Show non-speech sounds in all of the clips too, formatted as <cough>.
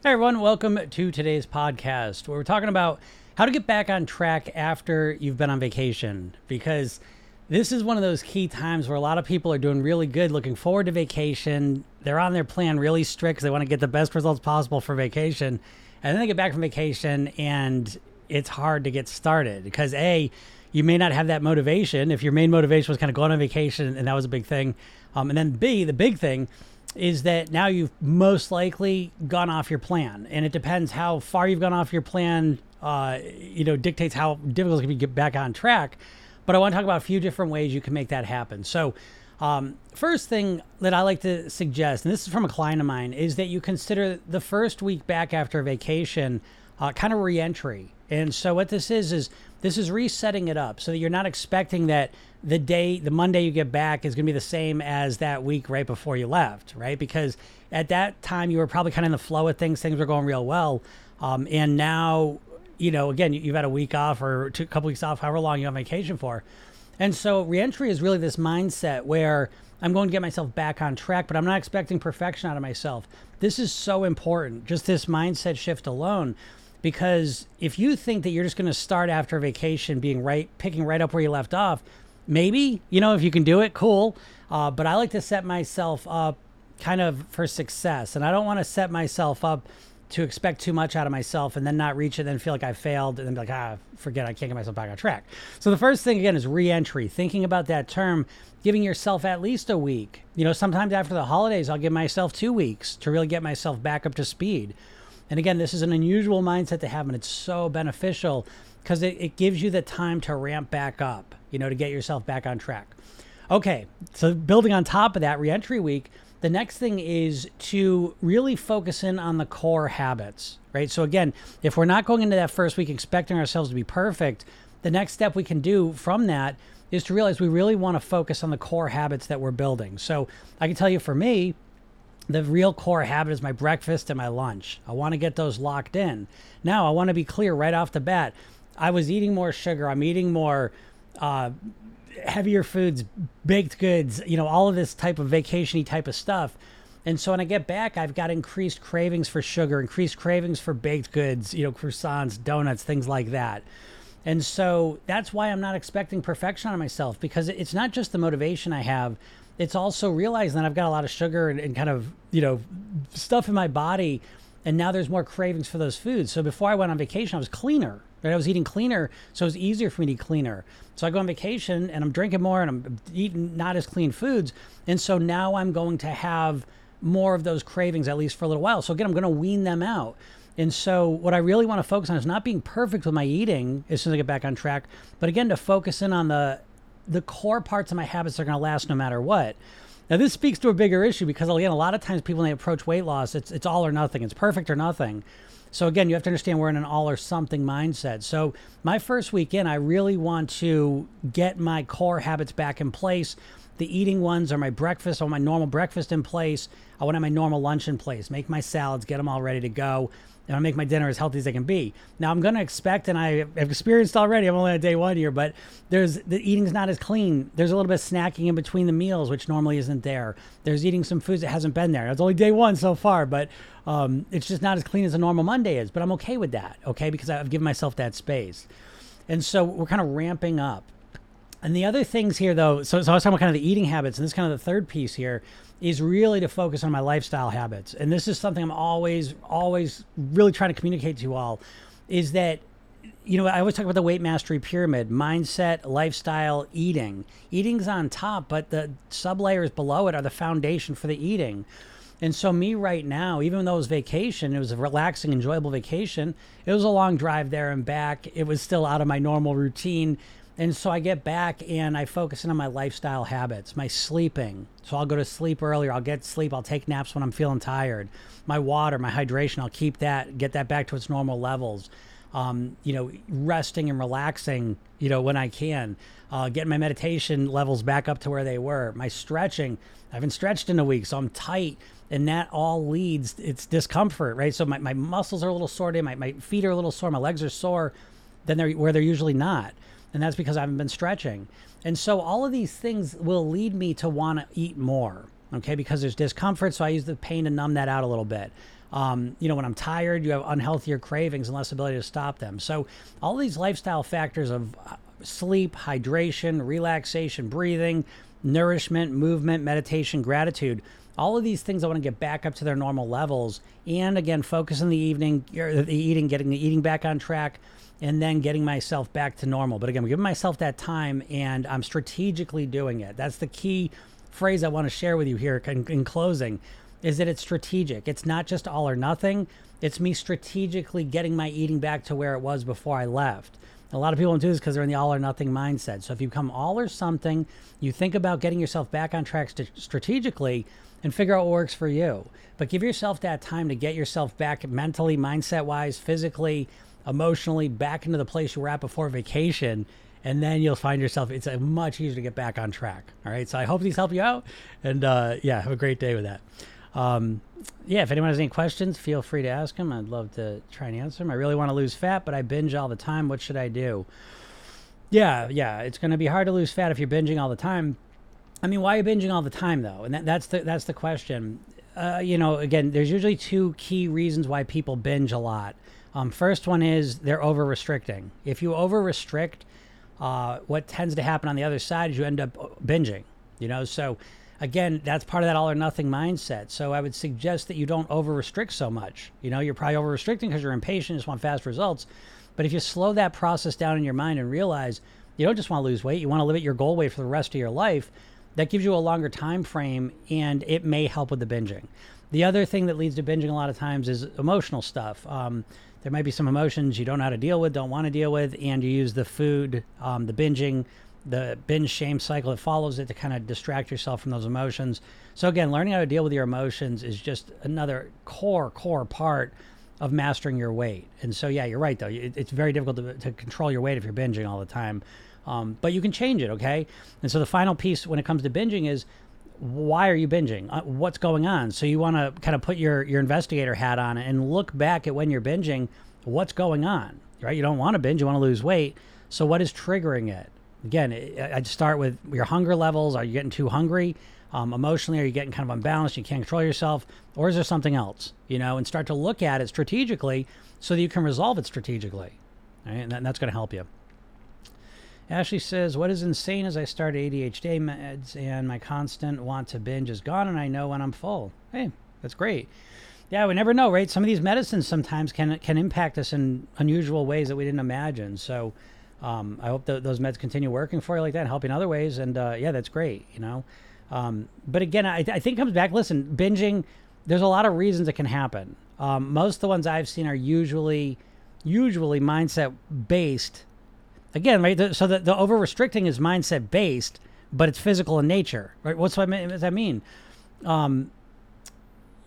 Hey everyone, welcome to today's podcast where we're talking about how to get back on track after you've been on vacation. Because this is one of those key times where a lot of people are doing really good, looking forward to vacation. They're on their plan really strict because they want to get the best results possible for vacation. And then they get back from vacation and it's hard to get started because A, you may not have that motivation. If your main motivation was kind of going on vacation and that was a big thing. Um, and then B, the big thing is that now you've most likely gone off your plan, and it depends how far you've gone off your plan. Uh, you know, dictates how difficult it can be to get back on track. But I want to talk about a few different ways you can make that happen. So, um, first thing that I like to suggest, and this is from a client of mine, is that you consider the first week back after vacation uh, kind of reentry. And so what this is is this is resetting it up so that you're not expecting that the day the Monday you get back is going to be the same as that week right before you left, right? Because at that time you were probably kind of in the flow of things, things were going real well, um, and now you know again you've had a week off or two, a couple weeks off, however long you're on vacation for, and so reentry is really this mindset where I'm going to get myself back on track, but I'm not expecting perfection out of myself. This is so important, just this mindset shift alone because if you think that you're just going to start after vacation being right picking right up where you left off maybe you know if you can do it cool. Uh, but i like to set myself up kind of for success. And i don't want to set myself up to expect too much out of myself and then not reach it and then feel like i failed and then be like ah forget i can't get myself back on track. So the first thing again is re-entry thinking about that term giving yourself at least a week. You know sometimes after the holidays i'll give myself two weeks to really get myself back up to speed and again, this is an unusual mindset to have, and it's so beneficial because it, it gives you the time to ramp back up, you know, to get yourself back on track. Okay, so building on top of that, reentry week, the next thing is to really focus in on the core habits, right? So again, if we're not going into that first week expecting ourselves to be perfect, the next step we can do from that is to realize we really want to focus on the core habits that we're building. So I can tell you for me, the real core habit is my breakfast and my lunch. I want to get those locked in. Now, I want to be clear right off the bat. I was eating more sugar. I'm eating more uh, heavier foods, baked goods, you know, all of this type of vacationy type of stuff. And so when I get back, I've got increased cravings for sugar, increased cravings for baked goods, you know, croissants, donuts, things like that. And so that's why I'm not expecting perfection on myself because it's not just the motivation I have it's also realizing that I've got a lot of sugar and, and kind of, you know, stuff in my body. And now there's more cravings for those foods. So before I went on vacation, I was cleaner. Right? I was eating cleaner, so it was easier for me to eat cleaner. So I go on vacation and I'm drinking more and I'm eating not as clean foods. And so now I'm going to have more of those cravings, at least for a little while. So again, I'm going to wean them out. And so, what I really want to focus on is not being perfect with my eating as soon as I get back on track, but again, to focus in on the the core parts of my habits are going to last no matter what. Now, this speaks to a bigger issue because, again, a lot of times people, when they approach weight loss, it's, it's all or nothing. It's perfect or nothing. So, again, you have to understand we're in an all or something mindset. So, my first week in, I really want to get my core habits back in place. The eating ones are my breakfast. Want my normal breakfast in place. I want to have my normal lunch in place. Make my salads, get them all ready to go and I make my dinner as healthy as I can be. Now I'm going to expect, and I have experienced already. I'm only on day one here, but there's the eating's not as clean. There's a little bit of snacking in between the meals, which normally isn't there. There's eating some foods that hasn't been there. It's only day one so far, but um, it's just not as clean as a normal Monday is. But I'm okay with that, okay, because I've given myself that space. And so we're kind of ramping up. And the other things here, though, so, so I was talking about kind of the eating habits, and this is kind of the third piece here is really to focus on my lifestyle habits. And this is something I'm always, always really trying to communicate to you all is that, you know, I always talk about the weight mastery pyramid mindset, lifestyle, eating. Eating's on top, but the sub layers below it are the foundation for the eating. And so, me right now, even though it was vacation, it was a relaxing, enjoyable vacation. It was a long drive there and back. It was still out of my normal routine. And so I get back and I focus in on my lifestyle habits, my sleeping. So I'll go to sleep earlier. I'll get sleep. I'll take naps when I'm feeling tired. My water, my hydration, I'll keep that, get that back to its normal levels. Um, you know, resting and relaxing, you know, when I can. Uh, getting my meditation levels back up to where they were. My stretching, I haven't stretched in a week, so I'm tight. And that all leads, it's discomfort, right? So my, my muscles are a little sore, my, my feet are a little sore, my legs are sore than they're where they're usually not and that's because I haven't been stretching. And so all of these things will lead me to want to eat more, okay? Because there's discomfort, so I use the pain to numb that out a little bit. Um, you know, when I'm tired, you have unhealthier cravings and less ability to stop them. So, all these lifestyle factors of uh, sleep, hydration, relaxation, breathing, nourishment, movement, meditation, gratitude. All of these things I want to get back up to their normal levels. And again, focus in the evening, the eating, getting the eating back on track, and then getting myself back to normal. But again, I'm giving myself that time and I'm strategically doing it. That's the key phrase I want to share with you here in, in closing is that it's strategic. It's not just all or nothing. It's me strategically getting my eating back to where it was before I left. A lot of people don't do this because they're in the all or nothing mindset. So if you become all or something, you think about getting yourself back on track st- strategically and figure out what works for you. But give yourself that time to get yourself back mentally, mindset wise, physically, emotionally back into the place you were at before vacation. And then you'll find yourself, it's a much easier to get back on track. All right. So I hope these help you out. And uh, yeah, have a great day with that. Um, yeah, if anyone has any questions, feel free to ask them. I'd love to try and answer them. I really want to lose fat, but I binge all the time. What should I do? Yeah, yeah, it's going to be hard to lose fat if you're binging all the time. I mean, why are you binging all the time though? And that, that's the that's the question. Uh, you know, again, there's usually two key reasons why people binge a lot. Um, first one is they're over restricting. If you over restrict, uh, what tends to happen on the other side is you end up binging. You know, so again, that's part of that all or nothing mindset. So I would suggest that you don't over restrict so much. You know, you're probably over restricting because you're impatient, just want fast results. But if you slow that process down in your mind and realize you don't just want to lose weight, you want to live at your goal weight for the rest of your life, that gives you a longer time frame and it may help with the binging. The other thing that leads to binging a lot of times is emotional stuff. Um, there might be some emotions you don't know how to deal with, don't want to deal with, and you use the food, um, the binging the binge shame cycle that follows it to kind of distract yourself from those emotions. So again, learning how to deal with your emotions is just another core core part of mastering your weight. And so yeah, you're right though. It, it's very difficult to, to, control your weight if you're binging all the time. Um, but you can change it, okay? And so the final piece when it comes to binging is why are you binging? Uh, what's going on? So you want to kind of put your your investigator hat on and look back at when you're binging. What's going on? Right? You don't want to binge. You want to lose weight. So what is triggering it? again, I'd start with your hunger levels. Are you getting too hungry? Um, emotionally, are you getting kind of unbalanced? You can't control yourself, or is there something else? You know, and start to look at it strategically so that you can resolve it strategically. Right? And, that, and that's going to help you. Ashley says, What is insane is I start ADHD meds and my constant want to binge is gone and I know when I'm full. Hey, that's great. Yeah, we never know, right? Some of these medicines sometimes can can impact us in unusual ways that we didn't imagine. So um, I hope that those meds continue working for you like that and help other ways. And uh, yeah, that's great, you know. Um, but again, I, I, think comes back. Listen, binging. There's a lot of reasons it can happen. Um, most of the ones I've seen are usually, usually mindset based. Again, right. The, so the, the over restricting is mindset based, but it's physical in nature, right? What's what, does that mean? Um,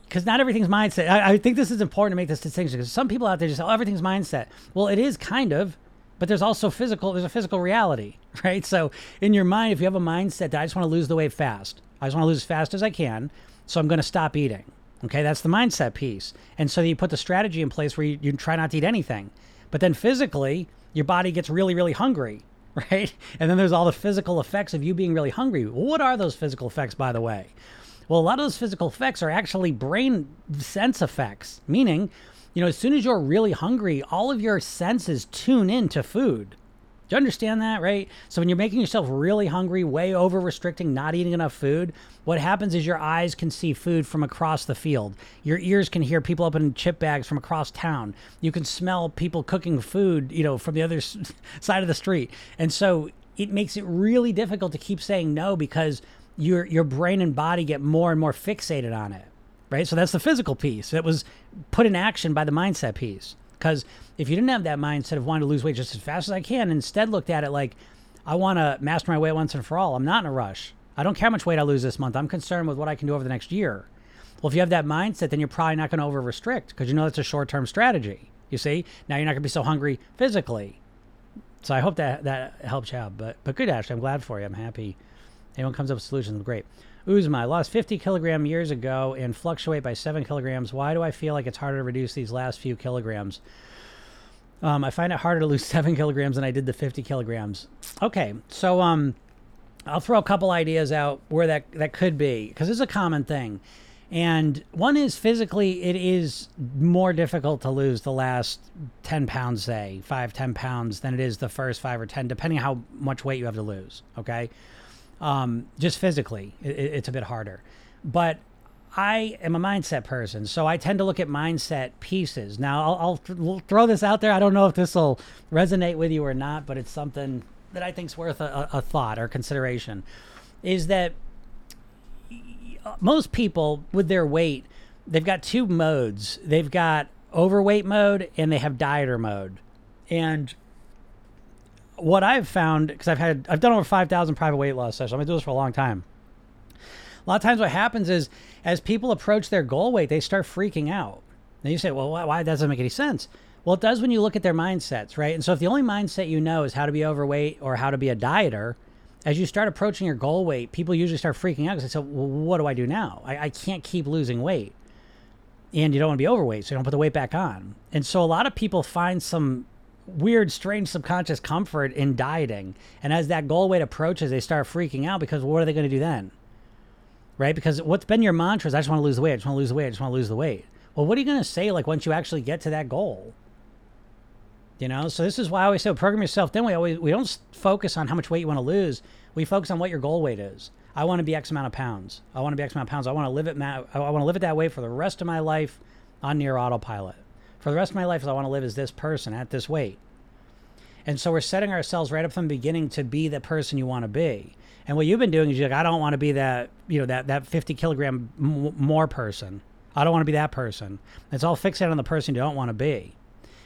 because not everything's mindset. I, I, think this is important to make this distinction because some people out there just say, "Oh, everything's mindset." Well, it is kind of, but there's also physical there's a physical reality <laughs> right so in your mind if you have a mindset that i just want to lose the weight fast i just want to lose as fast as i can so i'm going to stop eating okay that's the mindset piece and so you put the strategy in place where you, you try not to eat anything but then physically your body gets really really hungry <laughs> right? And then there's all the physical effects of you being really hungry. What are those physical effects by the way? Well a lot of those physical effects are actually brain sense effects meaning you know, as soon as you're really hungry, all of your senses tune in to food. Do you understand that, right? So when you're making yourself really hungry, way over restricting, not eating enough food, what happens is your eyes can see food from across the field. Your ears can hear people opening chip bags from across town. You can smell people cooking food, you know, from the other <laughs> side of the street. And so it makes it really difficult to keep saying no because your your brain and body get more and more fixated on it right? So that's the physical piece that was put in action by the mindset piece. Because if you didn't have that mindset of wanting to lose weight just as fast as I can, instead looked at it like, I want to master my weight once and for all. I'm not in a rush. I don't care how much weight I lose this month. I'm concerned with what I can do over the next year. Well, if you have that mindset, then you're probably not going to over restrict because you know that's a short term strategy. You see, now you're not going to be so hungry physically. So I hope that that helps you out. But but good, Ashley. I'm glad for you. I'm happy. Anyone comes up with solutions, great. Uzma, I lost 50 kilogram years ago and fluctuate by 7 kilograms. Why do I feel like it's harder to reduce these last few kilograms? Um, I find it harder to lose <laughs> 7 kilograms than I did the 50 kilograms. Okay, so um, I'll throw a couple ideas out where that, that could be, because it's a common thing. And one is physically, it is more difficult to lose the last 10 pounds, say, five, 10 pounds, than it is the first five or 10, depending how much weight you have to lose. Okay. Um, just physically, it, it's a bit harder. But I am a mindset person, so I tend to look at mindset pieces. Now, I'll, I'll th- throw this out there. I don't know if this will resonate with you or not, but it's something that I think is worth a, a thought or consideration. Is that most people with their weight, they've got two modes. They've got overweight mode and they have dieter mode. And what I've found, because I've had, I've done over 5,000 private weight loss sessions. I've been doing this for a long time. A lot of times what happens is as people approach their goal weight, they start freaking out. And you say, well, why, why doesn't make any sense? Well, it does when you look at their mindsets, right? And so if the only mindset you know is how to be overweight or how to be a dieter, as you start approaching your goal weight, people usually start freaking out because they say, well, what do I do now? I, I can't keep losing weight. And you don't want to be overweight, so you don't put the weight back on. And so a lot of people find some weird, strange subconscious comfort in dieting. And as that goal weight approaches, they start freaking out because what are they going to do then? Right? Because what's been your mantra is I just want to lose the weight, I just want to lose the weight, I just want to lose the weight. Well, what are you going to say like once you actually get to that goal? You know, so this is why I always say program yourself. Then we always we don't focus on how much weight you want to lose. We focus on what your goal weight is. I want to be X amount of pounds. I want to be X amount of pounds. I want to live it. I want to live it that way for the rest of my life on near autopilot. For the rest of my life, I want to live as this person at this weight. And so we're setting ourselves right up from the beginning to be the person you want to be. And what you've been doing is you're like, I don't want to be that, you know, that that 50 kilogram m- more person. I don't want to be that person. It's all fixated on the person you don't want to be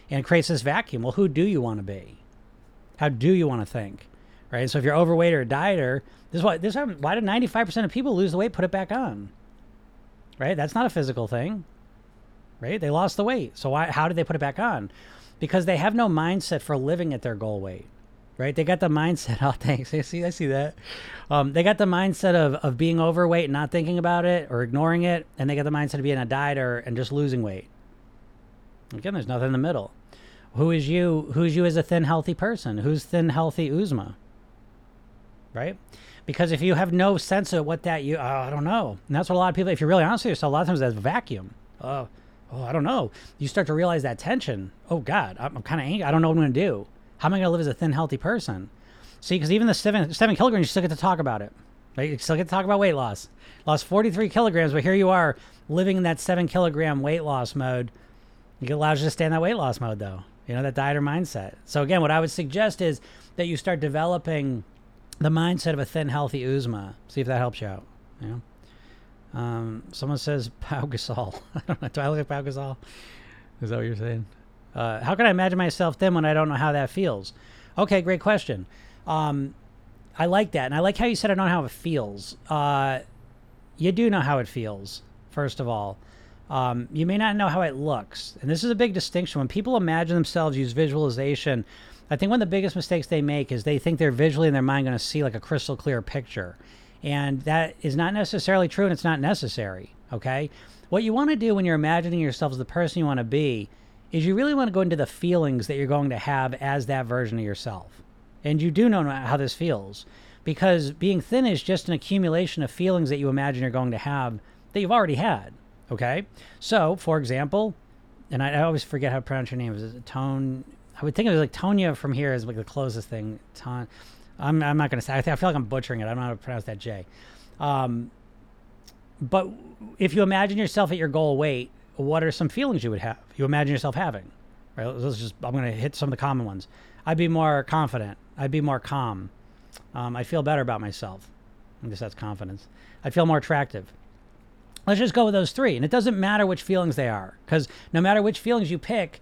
and it creates this vacuum. Well, who do you want to be? How do you want to think? Right. So if you're overweight or a dieter, this is why this why did 95% of people lose the weight, put it back on? Right. That's not a physical thing. Right. They lost the weight. So why? How did they put it back on? Because they have no mindset for living at their goal weight. Right. They got the mindset. <laughs> Oh, thanks. I see. I see that. Um, they got the mindset of of being overweight and not thinking about it or ignoring it, and they got the mindset of being a dieter and just losing weight. Again, there's nothing in the middle. Who is you? Who's you as a thin, healthy person? Who's thin, healthy Uzma? Right? Because if you have no sense of what that you, oh, I don't know. And that's what a lot of people, if you're really honest with yourself, a lot of times that's vacuum. Oh, oh, I don't know. You start to realize that tension. Oh, God, I'm, I'm kind of angry. I don't know what I'm going to do. How am I going to live as a thin, healthy person? See, because even the seven, seven kilograms, you still get to talk about it. Right? You still get to talk about weight loss. Lost 43 kilograms, but here you are living in that seven kilogram weight loss mode it allows you to stay in that weight loss mode, though. You know, that dieter mindset. So, again, what I would suggest is that you start developing the mindset of a thin, healthy Uzma. See if that helps you out. You know? Um, someone says Pau Gasol. <laughs> I don't know. Do I look like Pau Gasol? Is that what you're saying? Uh, how can I imagine myself then when I don't know how that feels? Okay, great question. Um, I like that. And I like how you said I don't know how it feels. Uh, you do know how it feels, first of all. Um, you may not know how it looks. And this is a big distinction. When people imagine themselves, use visualization, I think one of the biggest mistakes they make is they think they're visually in their mind going to see like a crystal clear picture. And that is not necessarily true and it's not necessary. Okay. What you want to do when you're imagining yourself as the person you want to be is you really want to go into the feelings that you're going to have as that version of yourself. And you do know how this feels because being thin is just an accumulation of feelings that you imagine you're going to have that you've already had. Okay. So, for example, and I, I always forget how to pronounce your name. Is it Tone? I would think it was like Tonya from here is like the closest thing. Ton. I'm, I'm not going to say. I, th- I feel like I'm butchering it. I don't know how to pronounce that J. Um, but if you imagine yourself at your goal weight, what are some feelings you would have? You imagine yourself having, right? Let's just. I'm going to hit some of the common ones. I'd be more confident. I'd be more calm. Um, I feel better about myself. I guess that's confidence. I'd feel more attractive. Let's just go with those three. And it doesn't matter which feelings they are, because no matter which feelings you pick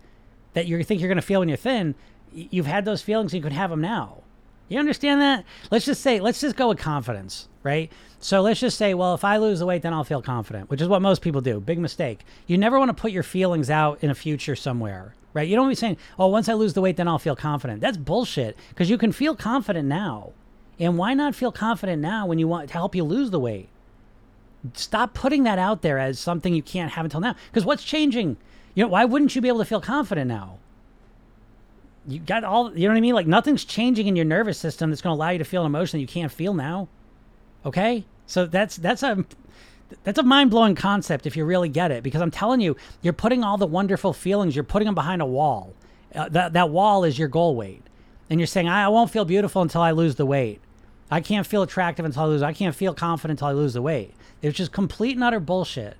that you think you're going to feel when you're thin, you've had those feelings, you can have them now. You understand that? Let's just say, let's just go with confidence, right? So let's just say, well, if I lose the weight, then I'll feel confident, which is what most people do. Big mistake. You never want to put your feelings out in a future somewhere, right? You don't want to be saying, oh, once I lose the weight, then I'll feel confident. That's bullshit because you can feel confident now. And why not feel confident now when you want to help you lose the weight? stop putting that out there as something you can't have until now. Because what's changing? You know, why wouldn't you be able to feel confident now? You got all, you know what I mean? Like nothing's changing in your nervous system that's going to allow you to feel an emotion that you can't feel now. Okay, so that's that's a That's a mind blowing concept if you really get it, because I'm telling you, you're putting all the wonderful feelings, you're putting them behind a wall. Uh, that, that wall is your goal weight. And you're saying, I, I won't feel beautiful until I lose the weight. I can't feel attractive until I lose. I can't feel confident until I lose the weight. It's just complete and utter bullshit.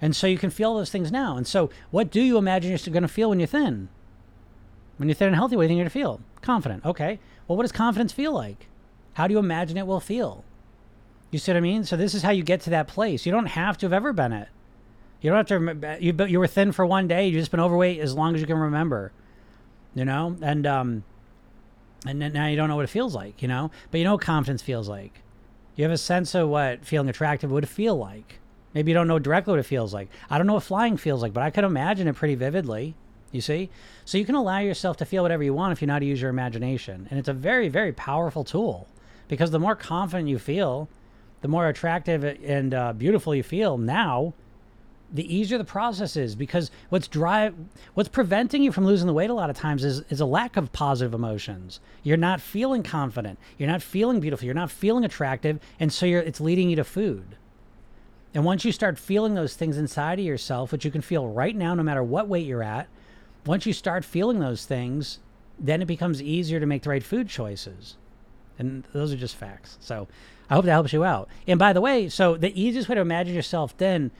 And so you can feel those things now. And so, what do you imagine you're going to feel when you're thin? When you're thin and healthy, what do you think you're going to feel? Confident. Okay. Well, what does confidence feel like? How do you imagine it will feel? You see what I mean? So this is how you get to that place. You don't have to have ever been it. You don't have to. You you were thin for one day. You've just been overweight as long as you can remember. You know, and um, and now you don't know what it feels like. You know, but you know what confidence feels like. You have a sense of what feeling attractive would feel like. Maybe you don't know directly what it feels like. I don't know what flying feels like, but I could imagine it pretty vividly. You see? So you can allow yourself to feel whatever you want if you know how to use your imagination. And it's a very, very powerful tool because the more confident you feel, the more attractive and uh, beautiful you feel now, the easier the process is because what's drive what's preventing you from losing the weight a lot of times is, is a lack of positive emotions. You're not feeling confident. You're not feeling beautiful. You're not feeling attractive. And so it's leading you to food. And once you start feeling those things inside of yourself which you can feel right now no matter what weight you're at once you start feeling those things then it becomes easier to make the right food choices and those are just facts so I hope that helps you out. And by the way, so the easiest way to imagine yourself thin.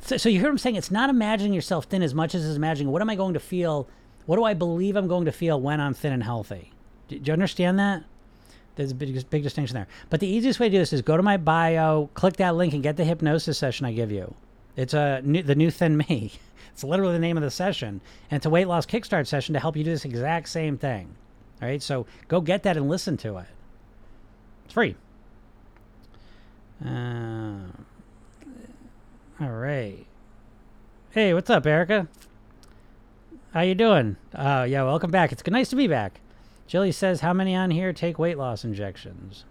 So, so you hear what I'm saying? It's not imagining yourself thin as much as it's imagining what am I going to feel? What do I believe I'm going to feel when I'm thin and healthy? Do, do you understand that? There's a big, big distinction there. But the easiest way to do this is go to my bio, click that link, and get the hypnosis session I give you. It's a new, the new thin me. <laughs> It's literally the name of the session, and it's a weight loss kickstart session to help you do this exact same thing. All right, so go get that and listen to it. It's free. Uh, all right. Hey, what's up, Erica? How you doing? Uh, yeah, welcome back. It's nice to be back. Jilly says, "How many on here take weight loss injections?"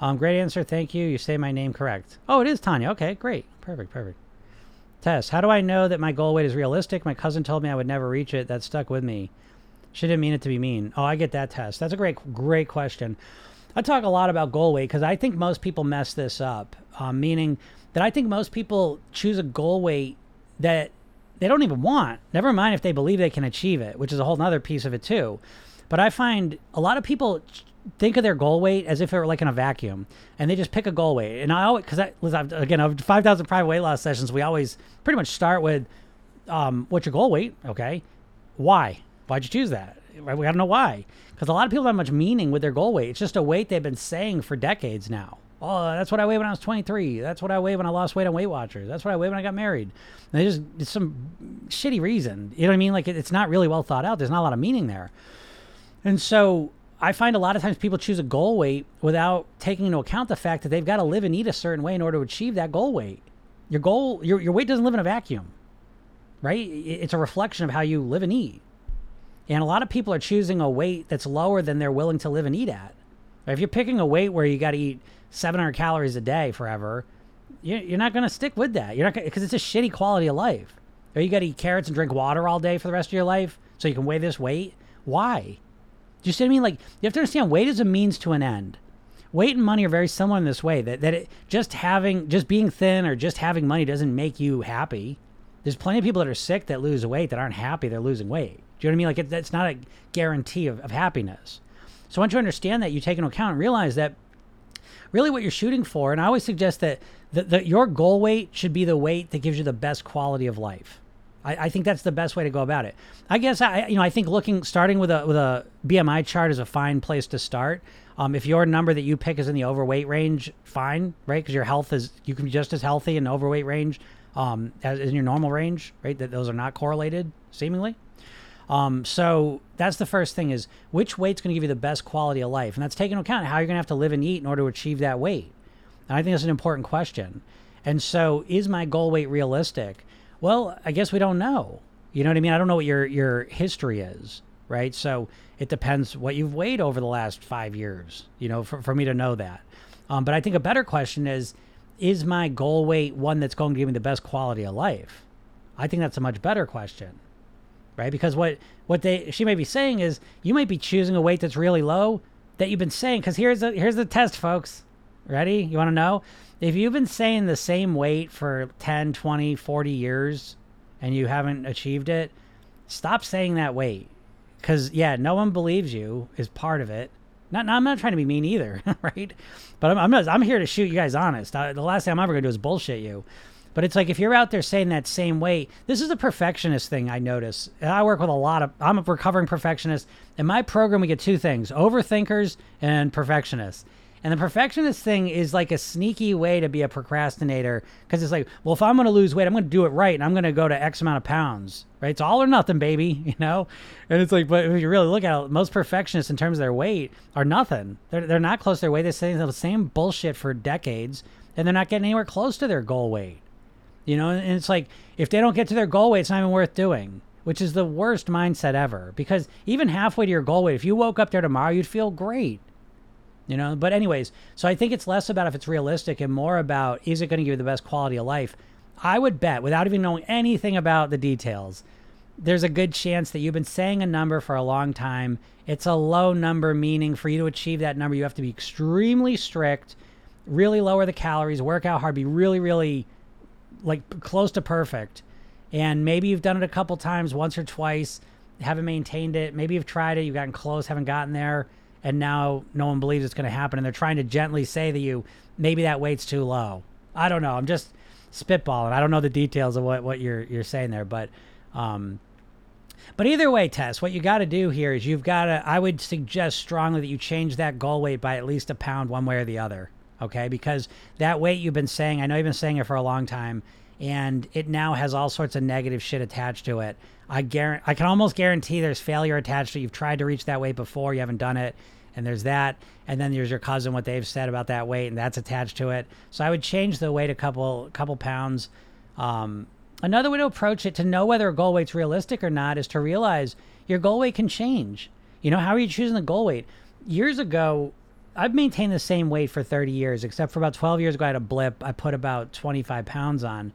Um, great answer. Thank you. You say my name correct. Oh, it is Tanya. Okay, great. Perfect. Perfect. Tess, how do I know that my goal weight is realistic? My cousin told me I would never reach it. That stuck with me. She didn't mean it to be mean. Oh, I get that, Tess. That's a great, great question. I talk a lot about goal weight because I think most people mess this up, um, meaning that I think most people choose a goal weight that they don't even want. Never mind if they believe they can achieve it, which is a whole other piece of it too. But I find a lot of people think of their goal weight as if it were like in a vacuum, and they just pick a goal weight. And I always, because again, of 5,000 private weight loss sessions, we always pretty much start with, um, what's your goal weight? Okay. Why? Why'd you choose that? Right? We got to know why. Because a lot of people don't have much meaning with their goal weight. It's just a weight they've been saying for decades now. Oh, that's what I weighed when I was 23. That's what I weighed when I lost weight on Weight Watchers. That's what I weighed when I got married. And they just, it's some shitty reason. You know what I mean? Like, it, it's not really well thought out. There's not a lot of meaning there. And so I find a lot of times people choose a goal weight without taking into account the fact that they've got to live and eat a certain way in order to achieve that goal weight. Your goal, your, your weight doesn't live in a vacuum, right? It's a reflection of how you live and eat. And a lot of people are choosing a weight that's lower than they're willing to live and eat at. If you're picking a weight where you got to eat 700 calories a day forever, you're not going to stick with that. You're not because it's a shitty quality of life. Or you got to eat carrots and drink water all day for the rest of your life so you can weigh this weight. Why? Do you see what I mean? Like you have to understand, weight is a means to an end. Weight and money are very similar in this way. That that it, just having, just being thin or just having money doesn't make you happy. There's plenty of people that are sick that lose weight that aren't happy they're losing weight. Do you know what I mean? Like, it, it's not a guarantee of, of happiness. So once you understand that, you take into account and realize that really what you're shooting for, and I always suggest that the, the, your goal weight should be the weight that gives you the best quality of life. I, I, think that's the best way to go about it. I guess I, you know, I think looking, starting with a with a BMI chart is a fine place to start. Um, if your number that you pick is in the overweight range, fine, right? Because your health is you can be just as healthy in the overweight range um, as in your normal range, right? That those are not correlated, seemingly. Um, so that's the first thing is which weight's going to give you the best quality of life, and that's taking into account how you're going to have to live and eat in order to achieve that weight. And I think that's an important question. And so, is my goal weight realistic? Well, I guess we don't know. You know what I mean? I don't know what your your history is, right? So it depends what you've weighed over the last five years. You know, for, for me to know that. Um, but I think a better question is, is my goal weight one that's going to give me the best quality of life? I think that's a much better question right? Because what what they she may be saying is you might be choosing a weight that's really low that you've been saying. Because here's the here's the test, folks. Ready? You want to know? If you've been saying the same weight for 10, 20, 40 years and you haven't achieved it, stop saying that weight. Because, yeah, no one believes you is part of it. Not, I'm not trying to be mean either, <laughs> right? But I'm, I'm, not, I'm here to shoot you guys honest. I, the last thing I'm ever going to do is bullshit you. But it's like if you're out there saying that same weight, this is a perfectionist thing I notice. And I work with a lot of, I'm a recovering perfectionist. In my program, we get two things overthinkers and perfectionists. And the perfectionist thing is like a sneaky way to be a procrastinator because it's like, well, if I'm going to lose weight, I'm going to do it right and I'm going to go to X amount of pounds, right? It's all or nothing, baby, <laughs> you know? And it's like, but if you really look at it, most perfectionists in terms of their weight are nothing. They're, they're not close to their weight. They're saying the same bullshit for decades and they're not getting anywhere close to their goal weight, you know? And it's like, if they don't get to their goal weight, it's not even worth doing. Which is the worst mindset ever. Because even halfway to your goal weight, if you woke up there tomorrow, you'd feel great you know? But anyways so i think it's less about if it's realistic and more about is it going to give you the best quality of life? I would bet without even knowing anything about the details there's a good chance that you've been saying a number for a long time. It's a low number meaning for you to achieve that number you have to be extremely strict really lower the calories work out hard be really really like close to perfect. And maybe you've done it a couple times once or twice haven't maintained it. Maybe you've tried it you've gotten close haven't gotten there and now no one believes it's going to happen and they're trying to gently say to you maybe that weight's too low. I don't know. I'm just spitballing. I don't know the details of what, what you're you're saying there but um but either way tess what you got to do here is you've got to i would suggest strongly that you change that goal weight by at least a pound one way or the other okay? Because that weight you've been saying i know you've been saying it for a long time and it now has all sorts of negative shit attached to it. I guarantee i can almost guarantee there's failure attached to it. You've tried to reach that weight before. You haven't done it and there's that and then there's your cousin what they've said about that weight and that's attached to it. So i would change the weight a couple couple pounds. Um, another way to approach it to know whether a goal weight's realistic or not is to realize your goal weight can change. You know how are you choosing the goal weight? Years ago i've maintained the same weight for 30 years except for about 12 years ago i had a blip i put about 25 pounds on.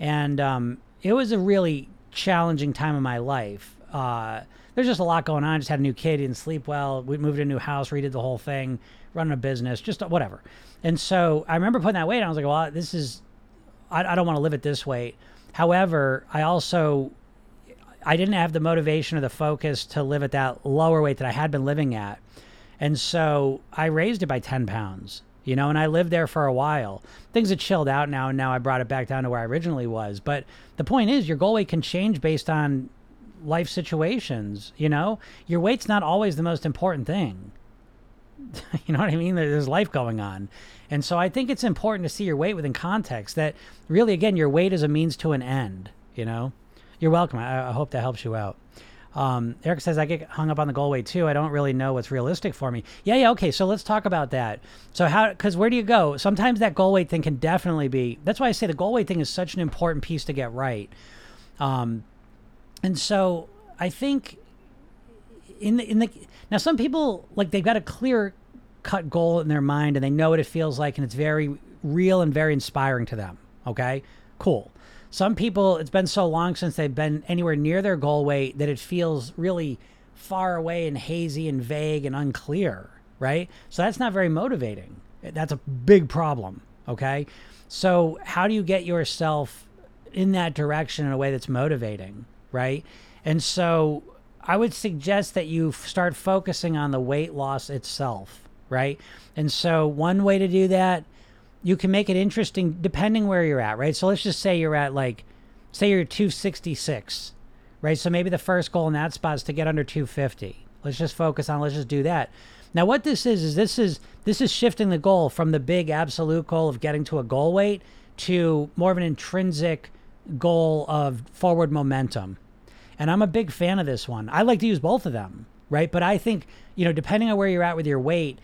And um, it was a really challenging time of my life uh, there's just a lot going on. I just had a new kid, didn't sleep well. We moved to a new house, redid the whole thing, running a business, just whatever. And so I remember putting that weight. On. I was like, well, this is, I, I don't want to live at this weight. However, I also, I didn't have the motivation or the focus to live at that lower weight that I had been living at. And so I raised it by 10 pounds, you know, and I lived there for a while. Things have chilled out now, and now I brought it back down to where I originally was. But the point is, your goal weight can change based on life situations. You know, your weight's not always the most important thing. <laughs> you know what I mean? There's life going on. And so I think it's important to see your weight within context that really, again, your weight is a means to an end. You know, you're welcome. I, I hope that helps you out. Um, Eric says, I get hung up on the goal weight too. I don't really know what's realistic for me. Yeah, yeah, okay. So let's talk about that. So, how, because where do you go? Sometimes that goal weight thing can definitely be, that's why I say the goal weight thing is such an important piece to get right. Um, and so I think in the in the now some people like they've got a clear cut goal in their mind and they know what it feels like and it's very real and very inspiring to them. Okay, cool. Some people it's been so long since they've been anywhere near their goal weight that it feels really far away and hazy and vague and unclear. Right, so that's not very motivating. That's a big problem. Okay, so how do you get yourself in that direction in a way that's motivating? Right? And so I would suggest that you start focusing on the weight loss itself, right? And so one way to do that, you can make it interesting depending where you're at, right? So let's just say you're at like, say you're 266, right? So maybe the first goal in that spot is to get under 250. Let's just focus on, let's just do that. Now what this is is this is this is shifting the goal from the big absolute goal of getting to a goal weight to more of an intrinsic goal of forward momentum and I'm a big fan of this one. I like to use both of them, right? But I think, you know, depending on where you're at with your weight,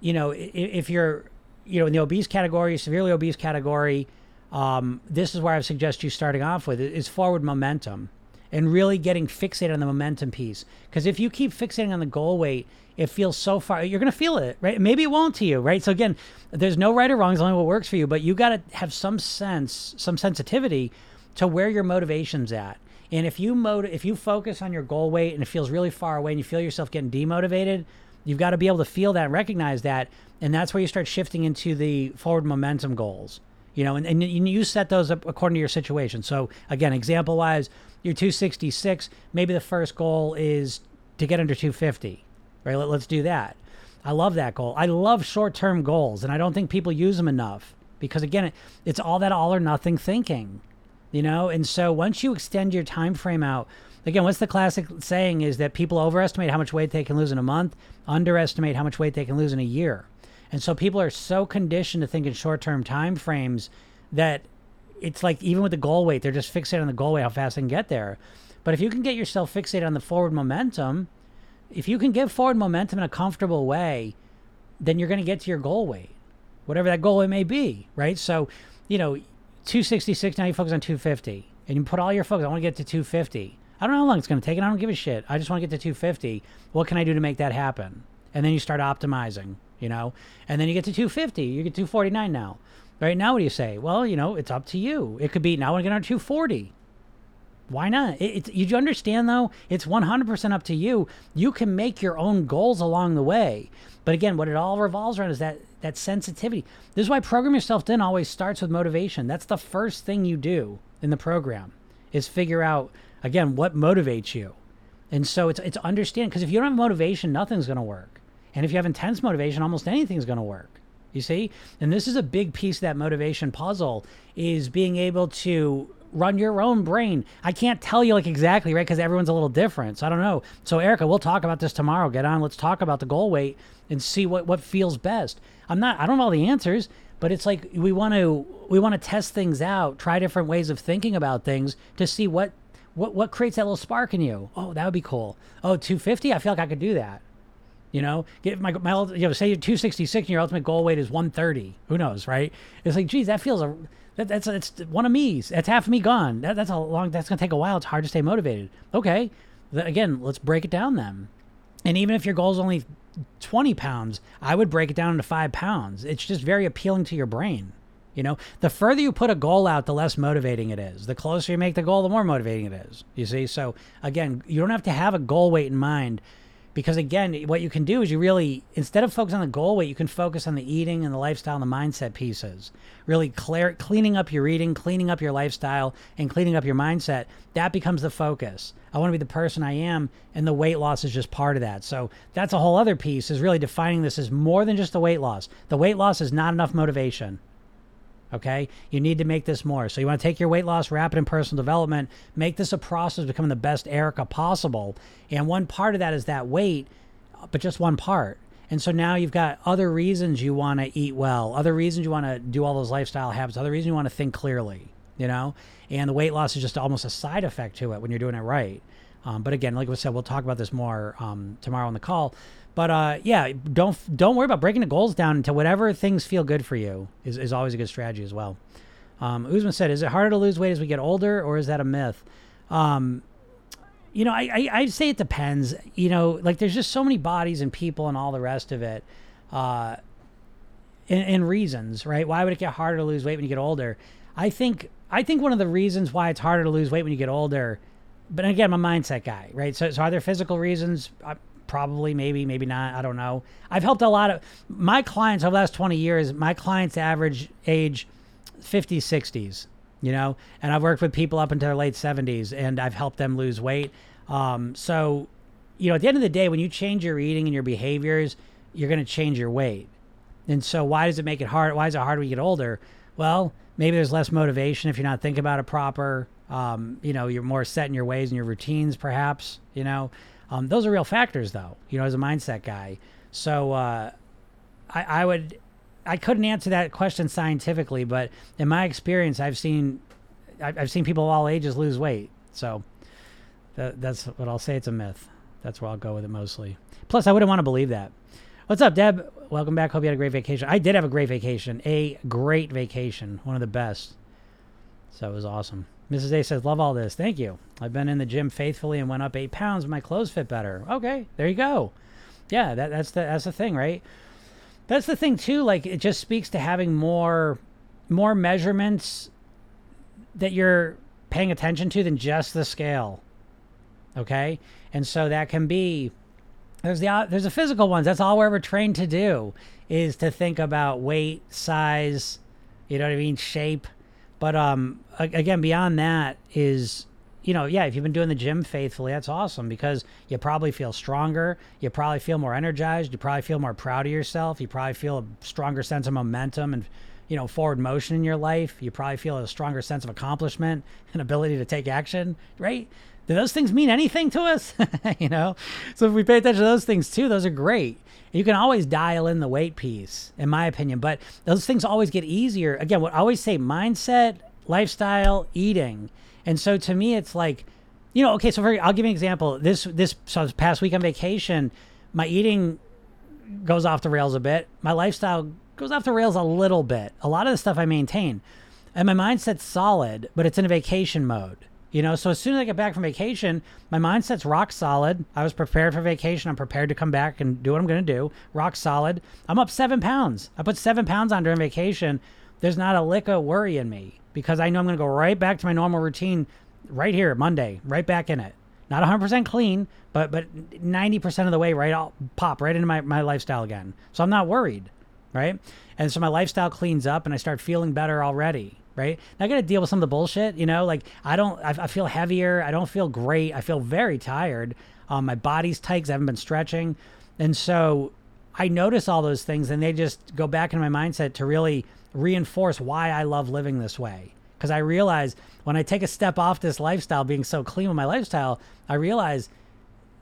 you know, if, you're, you know, in the obese category, severely obese category, um, this is where I suggest you starting off with is forward momentum and really getting fixated on the momentum piece. Because if you keep fixating on the goal weight, it feels so far. You're going to feel it, right? Maybe it won't to you, right? So again, there's no right or wrong. It's only what works for you. But you got to have some sense, some sensitivity to where your motivation's at. And if you mot- if you focus on your goal weight and it feels really far away and you feel yourself getting demotivated, You've got to be able to feel that, and recognize that, and that's where you start shifting into the forward momentum goals. You know, and, and you set those up according to your situation. So again, example wise, you're 266. Maybe the first goal is to get under 250. Right? Let, let's do that. I love that goal. I love short term goals, and I don't think people use them enough because again, it, it's all that all or nothing thinking. You know, and so once you extend your time frame out, again, what's the classic saying is that people overestimate how much weight they can lose in a month, underestimate how much weight they can lose in a year. And so people are so conditioned to think in short term time frames that it's like even with the goal weight, they're just fixated on the goal weight, how fast they can get there. But if you can get yourself fixated on the forward momentum, if you can give forward momentum in a comfortable way, then you're going to get to your goal weight, whatever that goal weight may be, right? So, you know, 266, now you focus on 250, and you put all your focus, I want to get to 250. I don't know how long it's going to take, and I don't give a shit. I just want to get to 250. What can I do to make that happen? And then you start optimizing, you know, and then you get to 250. You get 249 now. Right now, what do you say? Well, you know, it's up to you. It could be now I want to get on 240. Why not? It, it, you understand though? It's 100% up to you. You can make your own goals along the way. But again, what it all revolves around is that that sensitivity. This is why Program Yourself Thin always starts with motivation. That's the first thing you do in the program is figure out again what motivates you. And so it's it's understand because if you don't have motivation, nothing's going to work. And if you have intense motivation, almost anything's going to work. You see? And this is a big piece of that motivation puzzle is being able to run your own brain. I can't tell you like exactly, right? Because everyone's a little different. So I don't know. So Erica, we'll talk about this tomorrow. Get on. Let's talk about the goal weight and see what what feels best. I'm not. I don't know all the answers, but it's like we want to we want to test things out, try different ways of thinking about things to see what what what creates that little spark in you. Oh, that would be cool. Oh, 250. I feel like I could do that. You know, get my, my you know, say you're 266 and your ultimate goal weight is 130. Who knows, right? It's like, geez, that feels a that, that's it's one of me's. That's half of me gone. That, that's a long. That's gonna take a while. It's hard to stay motivated. Okay, again, let's break it down then. And even if your goal is only 20 pounds, I would break it down into five pounds. It's just very appealing to your brain. You know, the further you put a goal out, the less motivating it is. The closer you make the goal, the more motivating it is. You see? So, again, you don't have to have a goal weight in mind because again what you can do is you really instead of focus on the goal weight you can focus on the eating and the lifestyle and the mindset pieces. Really clear, cleaning up your eating cleaning up your lifestyle and cleaning up your mindset that becomes the focus. I want to be the person i am and the weight loss is just part of that. So that's a whole other piece is really defining this as more than just the weight loss. The weight loss is not enough motivation Okay. You need to make this more. So you want to take your weight loss, rapid and personal development, make this a process of becoming the best Erica possible. And one part of that is that weight, but just one part. And so now you've got other reasons you want to eat well, other reasons you want to do all those lifestyle habits, other reasons you want to think clearly, you know? And the weight loss is just almost a side effect to it when you're doing it right. Um, but again, like I said, we'll talk about this more um, tomorrow on the call. But uh, yeah, don't don't worry about breaking the goals down into whatever things feel good for you is, is always a good strategy as well. Um, Usman said, "Is it harder to lose weight as we get older, or is that a myth?" Um, you know, I, I I'd say it depends. You know, like there's just so many bodies and people and all the rest of it, uh, and, and reasons, right? Why would it get harder to lose weight when you get older? I think I think one of the reasons why it's harder to lose weight when you get older, but again, I'm a mindset guy, right? So, so are there physical reasons? Probably maybe maybe not i don't know. I've helped a lot of my clients over the last 20 years my clients average age 50s 60s you know? And i've worked with people up into their late 70s and i've helped them lose weight. Um, so you know at the end of the day when you change your eating and your behaviors you're going to change your weight. And so why does it make it hard why is it hard when you get older? Well maybe there's less motivation if you're not thinking about it proper. Um, you know you're more set in your ways and your routines perhaps you know um, those are real factors, though. You know, as a mindset guy. So uh, I, I would, I couldn't answer that question scientifically, but in my experience, I've seen, I've, I've seen people of all ages lose weight. So that, that's what I'll say. It's a myth. That's where I'll go with it mostly. Plus, I wouldn't want to believe that. What's up, Deb? Welcome back. Hope you had a great vacation. I did have a great vacation. A great vacation. One of the best. So it was awesome. Mrs. A says, Love all this. Thank you. I've been in the gym faithfully and went up eight pounds. My clothes fit better. Okay, there you go. Yeah, that, that's the that's the thing, right? That's the thing too. Like it just speaks to having more more measurements that you're paying attention to than just the scale. Okay? And so that can be there's the uh, there's the physical ones. That's all we're ever trained to do is to think about weight, size, you know what I mean, shape. But um, again, beyond that is you know, yeah, if you've been doing the gym faithfully, that's awesome because you probably feel stronger. You probably feel more energized. You probably feel more proud of yourself. You probably feel a stronger sense of momentum and, you know, forward motion in your life. You probably feel a stronger sense of accomplishment <laughs> and ability to take action, right? Do those things mean anything to us? <laughs> you know? So if we pay attention to those things too, those are great. You can always dial in the weight piece, in my opinion, but those things always get easier. Again, what I always say mindset, lifestyle, eating. And so to me, it's like, you know, okay, so for, I'll give you an example. This, this, so this past week on vacation, my eating goes off the rails a bit. My lifestyle goes off the rails a little bit. A lot of the stuff I maintain. And my mindset's solid, but it's in a vacation mode. You know, so as soon as I get back from vacation, my mindset's rock solid. I was prepared for vacation. I'm prepared to come back and do what I'm going to do. Rock solid. I'm up seven pounds. I put seven pounds on during vacation. There's not a lick of worry in me because I know I'm going to go right back to my normal routine right here, Monday, right back in it. Not 100% clean, but but 90% of the way right I'll pop right into my, my lifestyle again. So I'm not worried, right? And so my lifestyle cleans up and I start feeling better already right? Now I got to deal with some of the bullshit, you know, like I don't, I, I feel heavier. I don't feel great. I feel very tired. Um, my body's tight because I haven't been stretching. And so I notice all those things and they just go back in my mindset to really reinforce why I love living this way. Because I realize when I take a step off this lifestyle, being so clean with my lifestyle, I realize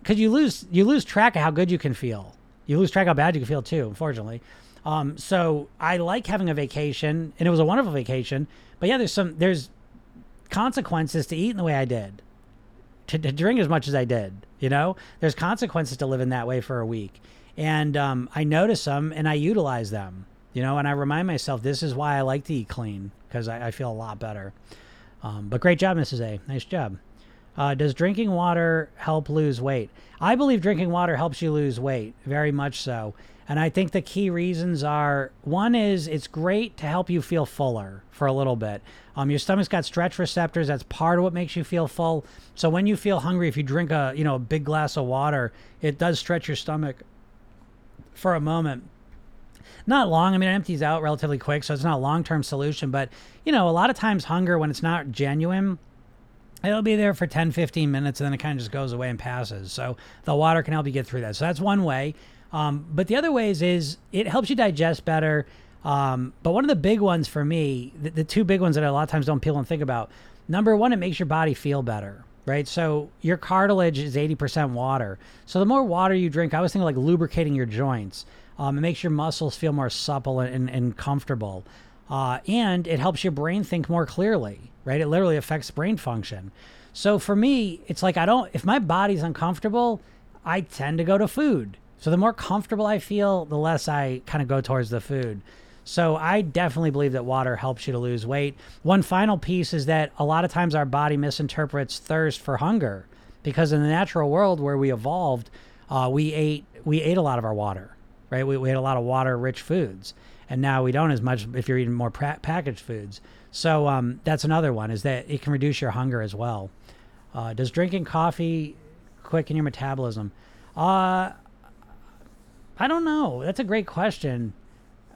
because you lose you lose track of how good you can feel. You lose track how bad you can feel too, unfortunately. Um, so I like having a vacation, and it was a wonderful vacation. But yeah, there's some there's consequences to eating the way I did, to, to drink as much as I did. You know, there's consequences to living that way for a week, and um, I notice them and I utilize them. You know, and I remind myself this is why I like to eat clean because I, I, feel a lot better. Um, but great job, Mrs. A. Nice job. Uh, does drinking water help lose weight? I believe drinking water helps you lose weight, very much so. And I think the key reasons are one is it's great to help you feel fuller for a little bit. Um, your stomach's got stretch receptors. That's part of what makes you feel full. So when you feel hungry, if you drink a you know a big glass of water, it does stretch your stomach for a moment. Not long. I mean, it empties out relatively quick, so it's not a long-term solution. But you know, a lot of times hunger, when it's not genuine, it'll be there for 10 15 minutes and then it kind of just goes away and passes so the water can help you get through that so that's one way um, but the other ways is it helps you digest better. Um, but one of the big ones for me, the, the two big ones that a lot of times don't people don't think about. Number one, it makes your body feel better, right? So your cartilage is 80% water. So the more water you drink, I was thinking like lubricating your joints. Um, it makes your muscles feel more supple and, and comfortable. Uh, and it helps your brain think more clearly, right? It literally affects brain function. So for me, it's like I don't, if my body's uncomfortable, I tend to go to food. So the more comfortable I feel, the less I kind of go towards the food. So I definitely believe that water helps you to lose weight. One final piece is that a lot of times our body misinterprets thirst for hunger because in the natural world where we evolved, uh, we ate we ate a lot of our water, right? We, we ate a lot of water-rich foods, and now we don't as much if you're eating more pra- packaged foods. So um, that's another one is that it can reduce your hunger as well. Uh, does drinking coffee quicken your metabolism? Uh, I don't know. That's a great question.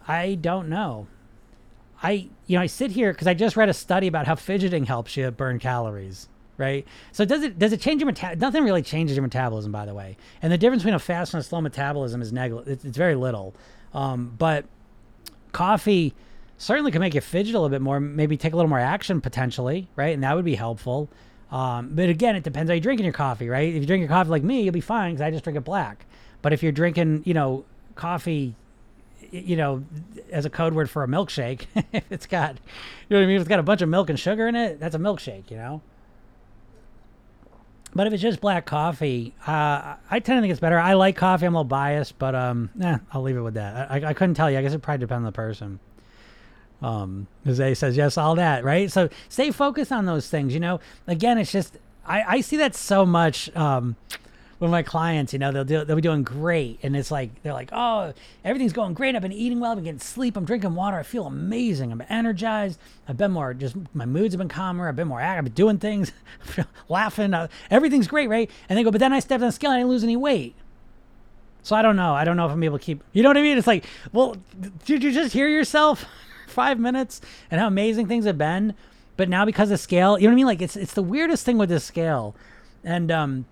I don't know. I you know I sit here because I just read a study about how fidgeting helps you burn calories. Right. So does it does it change your metabolism? Nothing really changes your metabolism, by the way. And the difference between a fast and a slow metabolism is negligible. It's, it's, very little. Um, but coffee certainly can make you fidget a little bit more. Maybe take a little more action potentially. Right. And that would be helpful. Um, but again, it depends how you drinking your coffee. Right. If you drink your coffee like me, you'll be fine because I just drink it black. But if you're drinking, you know, coffee, you know, as a code word for a milkshake, <laughs> if it's got, you know what I mean? If it's got a bunch of milk and sugar in it, that's a milkshake, you know? But if it's just black coffee, uh, I tend to think it's better. I like coffee. I'm a little biased, but um, eh, I'll leave it with that. I, I couldn't tell you. I guess it probably depends on the person. Um, Jose says yes, all that, right? So stay focused on those things. You know, again, it's just I, I see that so much. Um, with my clients, you know, they'll do, they'll be doing great, and it's like they're like, oh, everything's going great. I've been eating well, I've been getting sleep, I'm drinking water, I feel amazing, I'm energized, I've been more just my moods have been calmer, I've been more active, I've been doing things, <laughs> laughing, uh, everything's great, right? And they go, but then I stepped on the scale, and I didn't lose any weight. So I don't know. I don't know if I'm able to keep. You know what I mean? It's like, well, did you just hear yourself <laughs> five minutes and how amazing things have been? But now because of scale, you know what I mean? Like it's it's the weirdest thing with this scale, and um,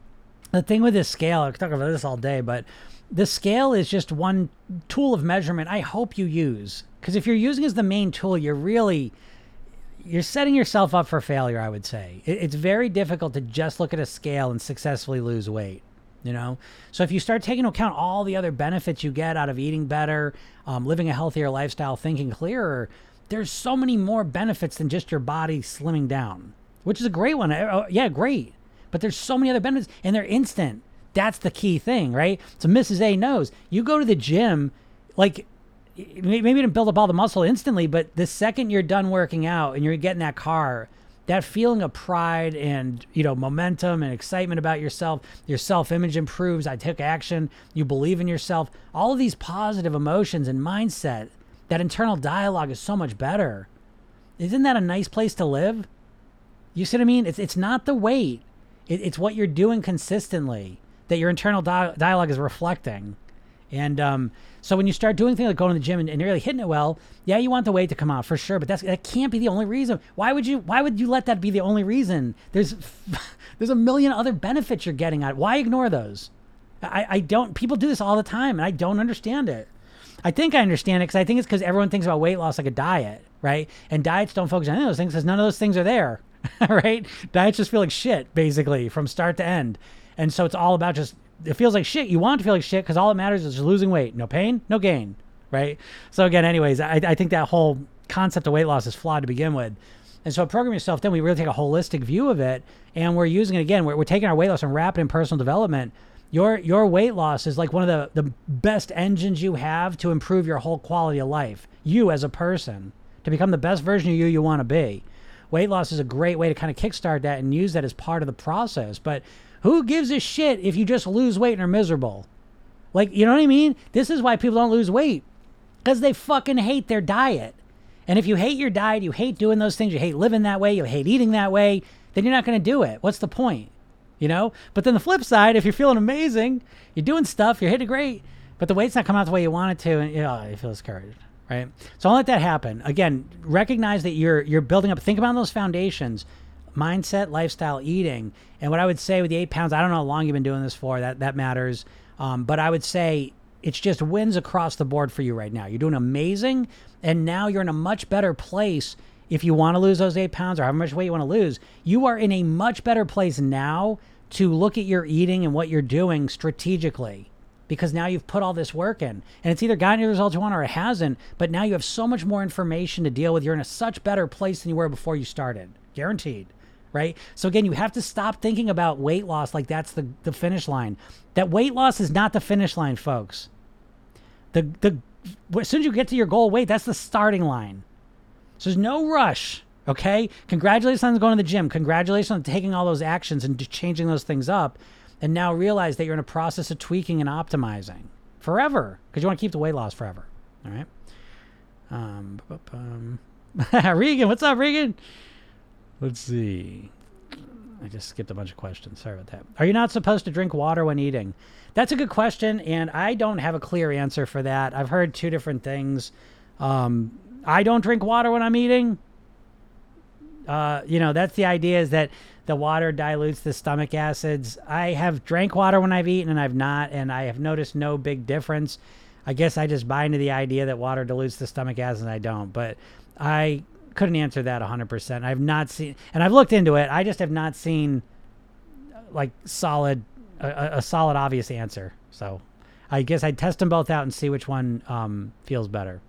the thing with this scale, I could talk about this all day, but the scale is just one tool of measurement. I hope you use because if you're using as the main tool, you're really you're setting yourself up for failure. I would say it, it's very difficult to just look at a scale and successfully lose weight you know so if you start taking into account all the other benefits you get out of eating better um, living a healthier lifestyle thinking clearer there's so many more benefits than just your body slimming down which is a great one uh, yeah great but there's so many other benefits and they're instant. That's the key thing right? So mrs a knows you go to the gym like maybe you didn't build up all the muscle instantly but the second you're done working out and you're getting that car that feeling of pride and you know momentum and excitement about yourself your self-image improves i took action you believe in yourself all of these positive emotions and mindset that internal dialogue is so much better. Isn't that a nice place to live? You see what i mean? It's, it's not the weight it, it's what you're doing consistently that your internal di- dialogue is reflecting and um, so when you start doing things like going to the gym and, and, you're really hitting it well, yeah, you want the weight to come out for sure, but that's that can't be the only reason. Why would you why would you let that be the only reason? There's <laughs> there's a million other benefits you're getting out. Why ignore those? I, I don't people do this all the time and I don't understand it. I think I understand it because I think it's because everyone thinks about weight loss like a diet, right? And diets don't focus on any of those things because none of those things are there, <laughs> right? Diets just feel like shit basically from start to end. And so it's all about just it feels like shit. You want to feel like shit because all that matters is just losing weight. No pain, no gain, right? So again, anyways, I, I think that whole concept of weight loss is flawed to begin with. And so Program Yourself Thin, we really take a holistic view of it, and we're using it again. We're, we're taking our weight loss and wrapping it in personal development. Your your weight loss is like one of the the best engines you have to improve your whole quality of life. You as a person to become the best version of you you want to be. Weight loss is a great way to kind of kickstart that and use that as part of the process. But who gives a shit if you just lose weight and are miserable? Like, you know what I mean? This is why people don't lose weight because they fucking hate their diet. And if you hate your diet, you hate doing those things, you hate living that way, you hate eating that way, then you're not going to do it. What's the point? You know? But then the flip side, if you're feeling amazing, you're doing stuff, you're hitting great, but the weight's not coming out the way you want it to, and you know, you feel discouraged right? So I'll let that happen. Again, recognize that you're you're building up. Think about those foundations mindset, lifestyle, eating. And what I would say with the eight pounds, I don't know how long you've been doing this for. That that matters. Um, but I would say it's just wins across the board for you right now. You're doing amazing, and now you're in a much better place. If you want to lose those eight pounds or how much weight you want to lose, you are in a much better place now to look at your eating and what you're doing strategically because now you've put all this work in and it's either gotten you the results you want or it hasn't but now you have so much more information to deal with you're in a such better place than you were before you started guaranteed right? So again, you have to stop thinking about weight loss like that's the, the finish line. That weight loss is not the finish line, folks. The the as soon as you get to your goal weight, that's the starting line. So there's no rush. Okay. Congratulations on going to the gym. Congratulations on taking all those actions and changing those things up. And now realize that you're in a process of tweaking and optimizing forever because you want to keep the weight loss forever. All right. Um, um <laughs> Regan, what's up, Regan? Let's see. I just skipped a bunch of questions. Sorry about that. Are you not supposed to drink water when eating? That's a good question, and I don't have a clear answer for that. I've heard two different things. Um, I don't drink water when I'm eating. Uh, you know, that's the idea is that the water dilutes the stomach acids. I have drank water when I've eaten and I've not, and I have noticed no big difference. I guess I just buy into the idea that water dilutes the stomach acids and I don't. But I couldn't answer that 100%. I've not seen, and I've looked into it. I just have not seen like solid, a, a solid, obvious answer. So I guess I'd test them both out and see which one um, feels better.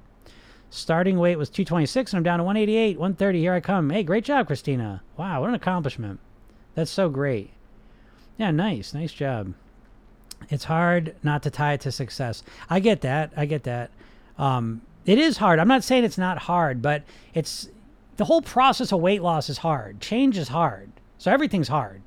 Starting weight was 226 and I'm down to 188, 130. Here I come. Hey, great job, Christina. Wow, what an accomplishment. That's so great. Yeah, nice. Nice job. It's hard not to tie it to success. I get that. I get that. Um, it is hard. I'm not saying it's not hard, but it's the whole process of weight loss is hard. Change is hard. So everything's hard.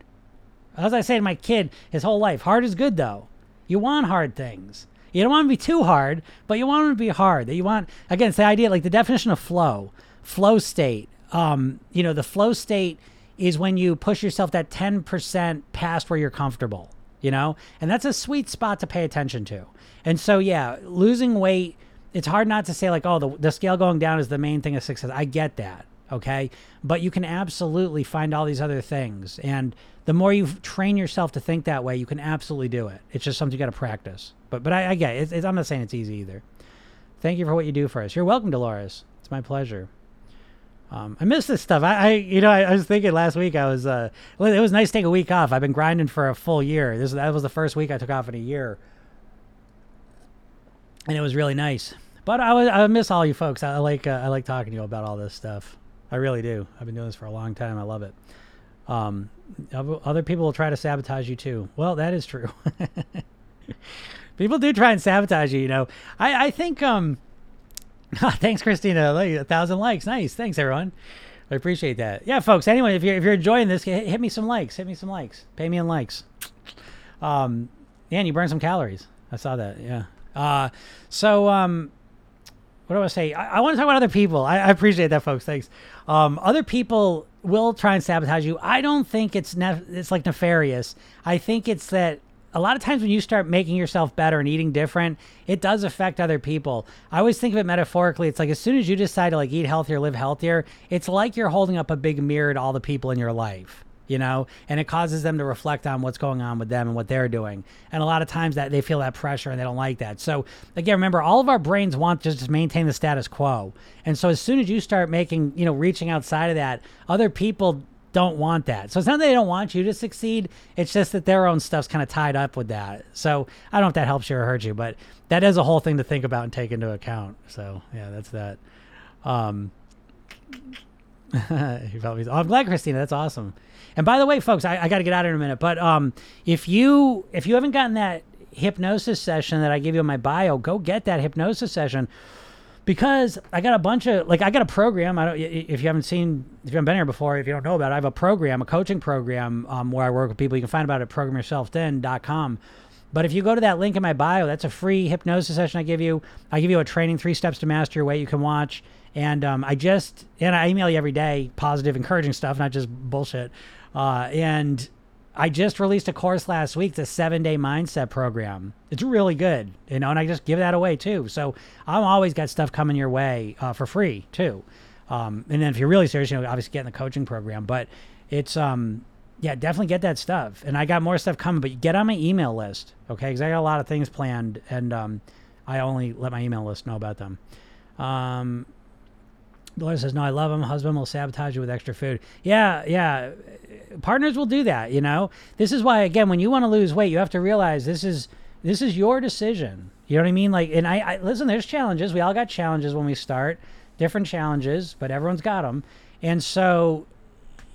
As I say to my kid his whole life, hard is good though. You want hard things. You don't want to be too hard, but you want them to be hard. That you want again, it's the idea like the definition of flow, flow state. Um, you know, the flow state is when you push yourself that 10% past where you're comfortable. you know? And that's a sweet spot to pay attention to. And so, yeah, losing weight, it's hard not to say, like, oh, the, the scale going down is the main thing of success. I get that. Okay. But you can absolutely find all these other things. And the more you train yourself to think that way, you can absolutely do it. It's just something you got to practice. But, but I, I get it. It's, it's, I'm not saying it's easy either. Thank you for what you do for us. You're welcome, Dolores. It's my pleasure. Um, I miss this stuff. I, I you know, I, I, was thinking last week. I was, uh, it was nice to take a week off. I've been grinding for a full year. This that was the first week I took off in a year, and it was really nice. But I was, I miss all you folks. I, like, uh, I like talking to you about all this stuff. I really do. I've been doing this for a long time. I love it. Um, other people will try to sabotage you too. Well, that is true. <laughs> <laughs> people do try and sabotage you. You know, I, I think, um, <laughs> Thanks, Christina. A thousand likes. Nice. Thanks, everyone. I appreciate that. Yeah, folks. Anyway, if you're if you're enjoying this, hit, hit me some likes. Hit me some likes. Pay me in likes. Um, and you burn some calories. I saw that. Yeah. Uh, so um, what do I say? I, I want to talk about other people. I, I appreciate that, folks. Thanks. Um, other people will try and sabotage you. I don't think it's nef- it's like nefarious. I think it's that a lot of times when you start making yourself better and eating different, it does affect other people. I always think of it metaphorically. It's like as soon as you decide to like eat healthier, live healthier, it's like you're holding up a big mirror to all the people in your life, you know, and it causes them to reflect on what's going on with them and what they're doing. And a lot of times that they feel that pressure and they don't like that. So again, remember all of our brains want just to maintain the status quo. And so as soon as you start making, you know, reaching outside of that, other people don't want that. So it's not that they don't want you to succeed. It's just that their own stuff's kind of tied up with that. So I don't know if that helps you or hurts you, but that is a whole thing to think about and take into account. So yeah, that's that. Um, <laughs> oh, I'm glad, Christina. That's awesome. And by the way, folks, I, I got to get out in a minute. But um, if you if you haven't gotten that hypnosis session that I give you in my bio, go get that hypnosis session because I got a bunch of like I got a program. I don't if you haven't seen if you haven't been here before, if you don't know about it, I have a program, a coaching program um, where I work with people. You can find about it at programyourselfthin.com. But if you go to that link in my bio, that's a free hypnosis session I give you. I give you a training, three steps to master your weight. You can watch, and um, I just and I email you every day, positive, encouraging stuff, not just bullshit. Uh, and I just released a course last week, the seven day mindset program. It's really good, you know, and I just give that away too. So I'm always got stuff coming your way uh, for free too. Um, and then if you're really serious, you know, obviously get in the coaching program, but it's, um, yeah, definitely get that stuff. And I got more stuff coming, but you get on my email list, okay? Because I got a lot of things planned, and um, I only let my email list know about them. Um, Laura says, "No, I love him. Husband will sabotage you with extra food." Yeah, yeah. Partners will do that. You know, this is why again, when you want to lose weight, you have to realize this is this is your decision. You know what I mean? Like, and I, I listen. There's challenges. We all got challenges when we start, different challenges, but everyone's got them. And so,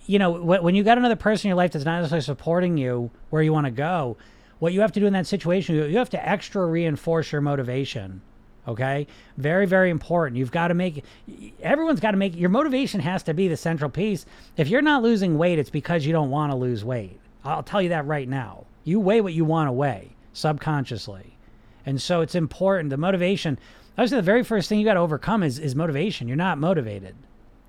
you know, when you got another person in your life that's not necessarily supporting you where you want to go, what you have to do in that situation, you have to extra reinforce your motivation Okay. Very, very important. You've got to make, everyone's got to make, your motivation has to be the central piece. If you're not losing weight, it's because you don't want to lose weight. I'll tell you that right now. You weigh what you want to weigh subconsciously. And so it's important. The motivation, I would say the very first thing you got to overcome is, is motivation. You're not motivated.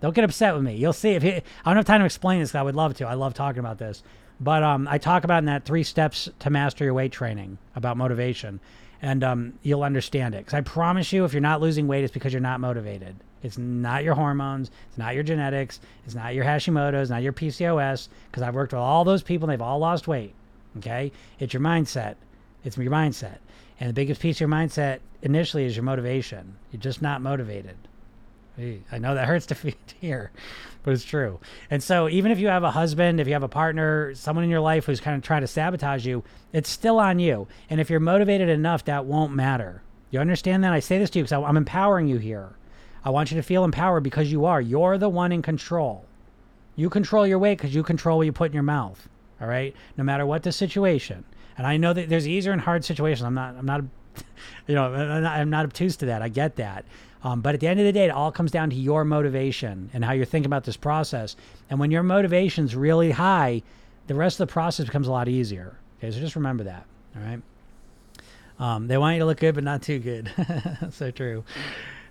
Don't get upset with me. You'll see if you, I don't have time to explain this. I would love to. I love talking about this. But um, I talk about in that three steps to master your weight training about motivation and um, you'll understand it. Because I promise you, if you're not losing weight, it's because you're not motivated. It's not your hormones. It's not your genetics. It's not your Hashimoto's. Not your PCOS. Because I've worked with all those people, and they've all lost weight. Okay, it's your mindset. It's your mindset, and the biggest piece of your mindset initially is your motivation. You're just not motivated. I know that hurts <laughs> to hear, but it's true. And so, even if you have a husband, if you have a partner, someone in your life who's kind of trying to sabotage you, it's still on you. And if you're motivated enough, that won't matter. You understand that? I say this to you because I'm empowering you here. I want you to feel empowered because you are. You're the one in control. You control your weight because you control what you put in your mouth. All right, no matter what the situation. And I know that there's easier and hard situations. I'm not. I'm not. <laughs> You know, I'm not, I'm not obtuse to that. I get that. Um, but at the end of the day, it all comes down to your motivation and how you're thinking about this process. And when your motivation's really high, the rest of the process becomes a lot easier. Okay, so just remember that. All right. Um, they want you to look good, but not too good. <laughs> so true.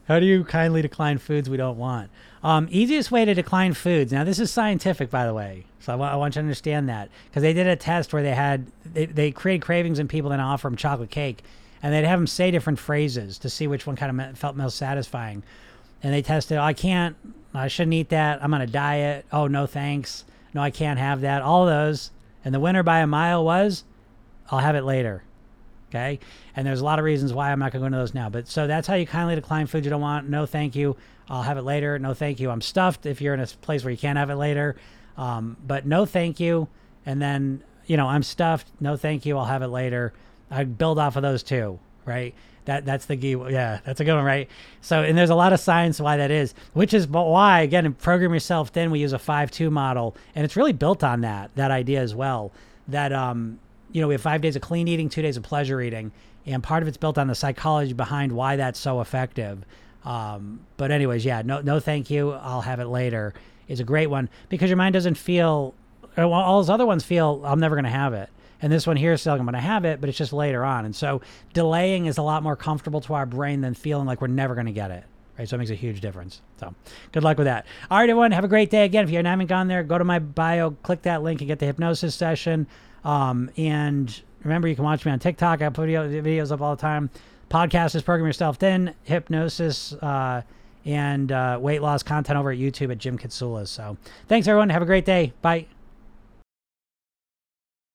How do you kindly decline foods we don't want? Um, easiest way to decline foods. Now, this is scientific, by the way. So I, want you to understand that because they did a test where they had they, they created cravings in people that offer them chocolate cake, and they'd have them say different phrases to see which one kind of felt most satisfying. And they tested, I can't, I shouldn't eat that. I'm on a diet. Oh no, thanks. No, I can't have that. All those, and the winner by a mile was, I'll have it later. Okay. And there's a lot of reasons why I'm not going to go into those now. But so that's how you kindly decline food you don't want. No, thank you. I'll have it later. No, thank you. I'm stuffed if you're in a place where you can't have it later. Um, but no, thank you. And then, you know, I'm stuffed. No, thank you. I'll have it later. I build off of those two, right? That that's the key. Yeah, that's a good one, right? So, and there's a lot of science why that is, which is why again, in Program Yourself Thin. we use a five-two model, and it's really built on that that idea as well. That um, you know, we have five days of clean eating, two days of pleasure eating, and part of it's built on the psychology behind why that's so effective. Um, but anyways, yeah, no, no, thank you. I'll have it later. Is a great one because your mind doesn't feel. All those other ones feel I'm never going to have it, and this one here is still going to have it, but it's just later on. And so delaying is a lot more comfortable to our brain than feeling like we're never going to get it. Right, so it makes a huge difference. So, good luck with that. All right, everyone, have a great day. Again, if you haven't gone there, go to my bio, click that link, and get the hypnosis session. Um, and remember, you can watch me on TikTok. I put video, videos up all the time. Podcast is Program Yourself Thin, hypnosis, uh, and uh, weight loss content over at YouTube at Jim Katsoulis. So thanks, everyone. Have a great day. Bye.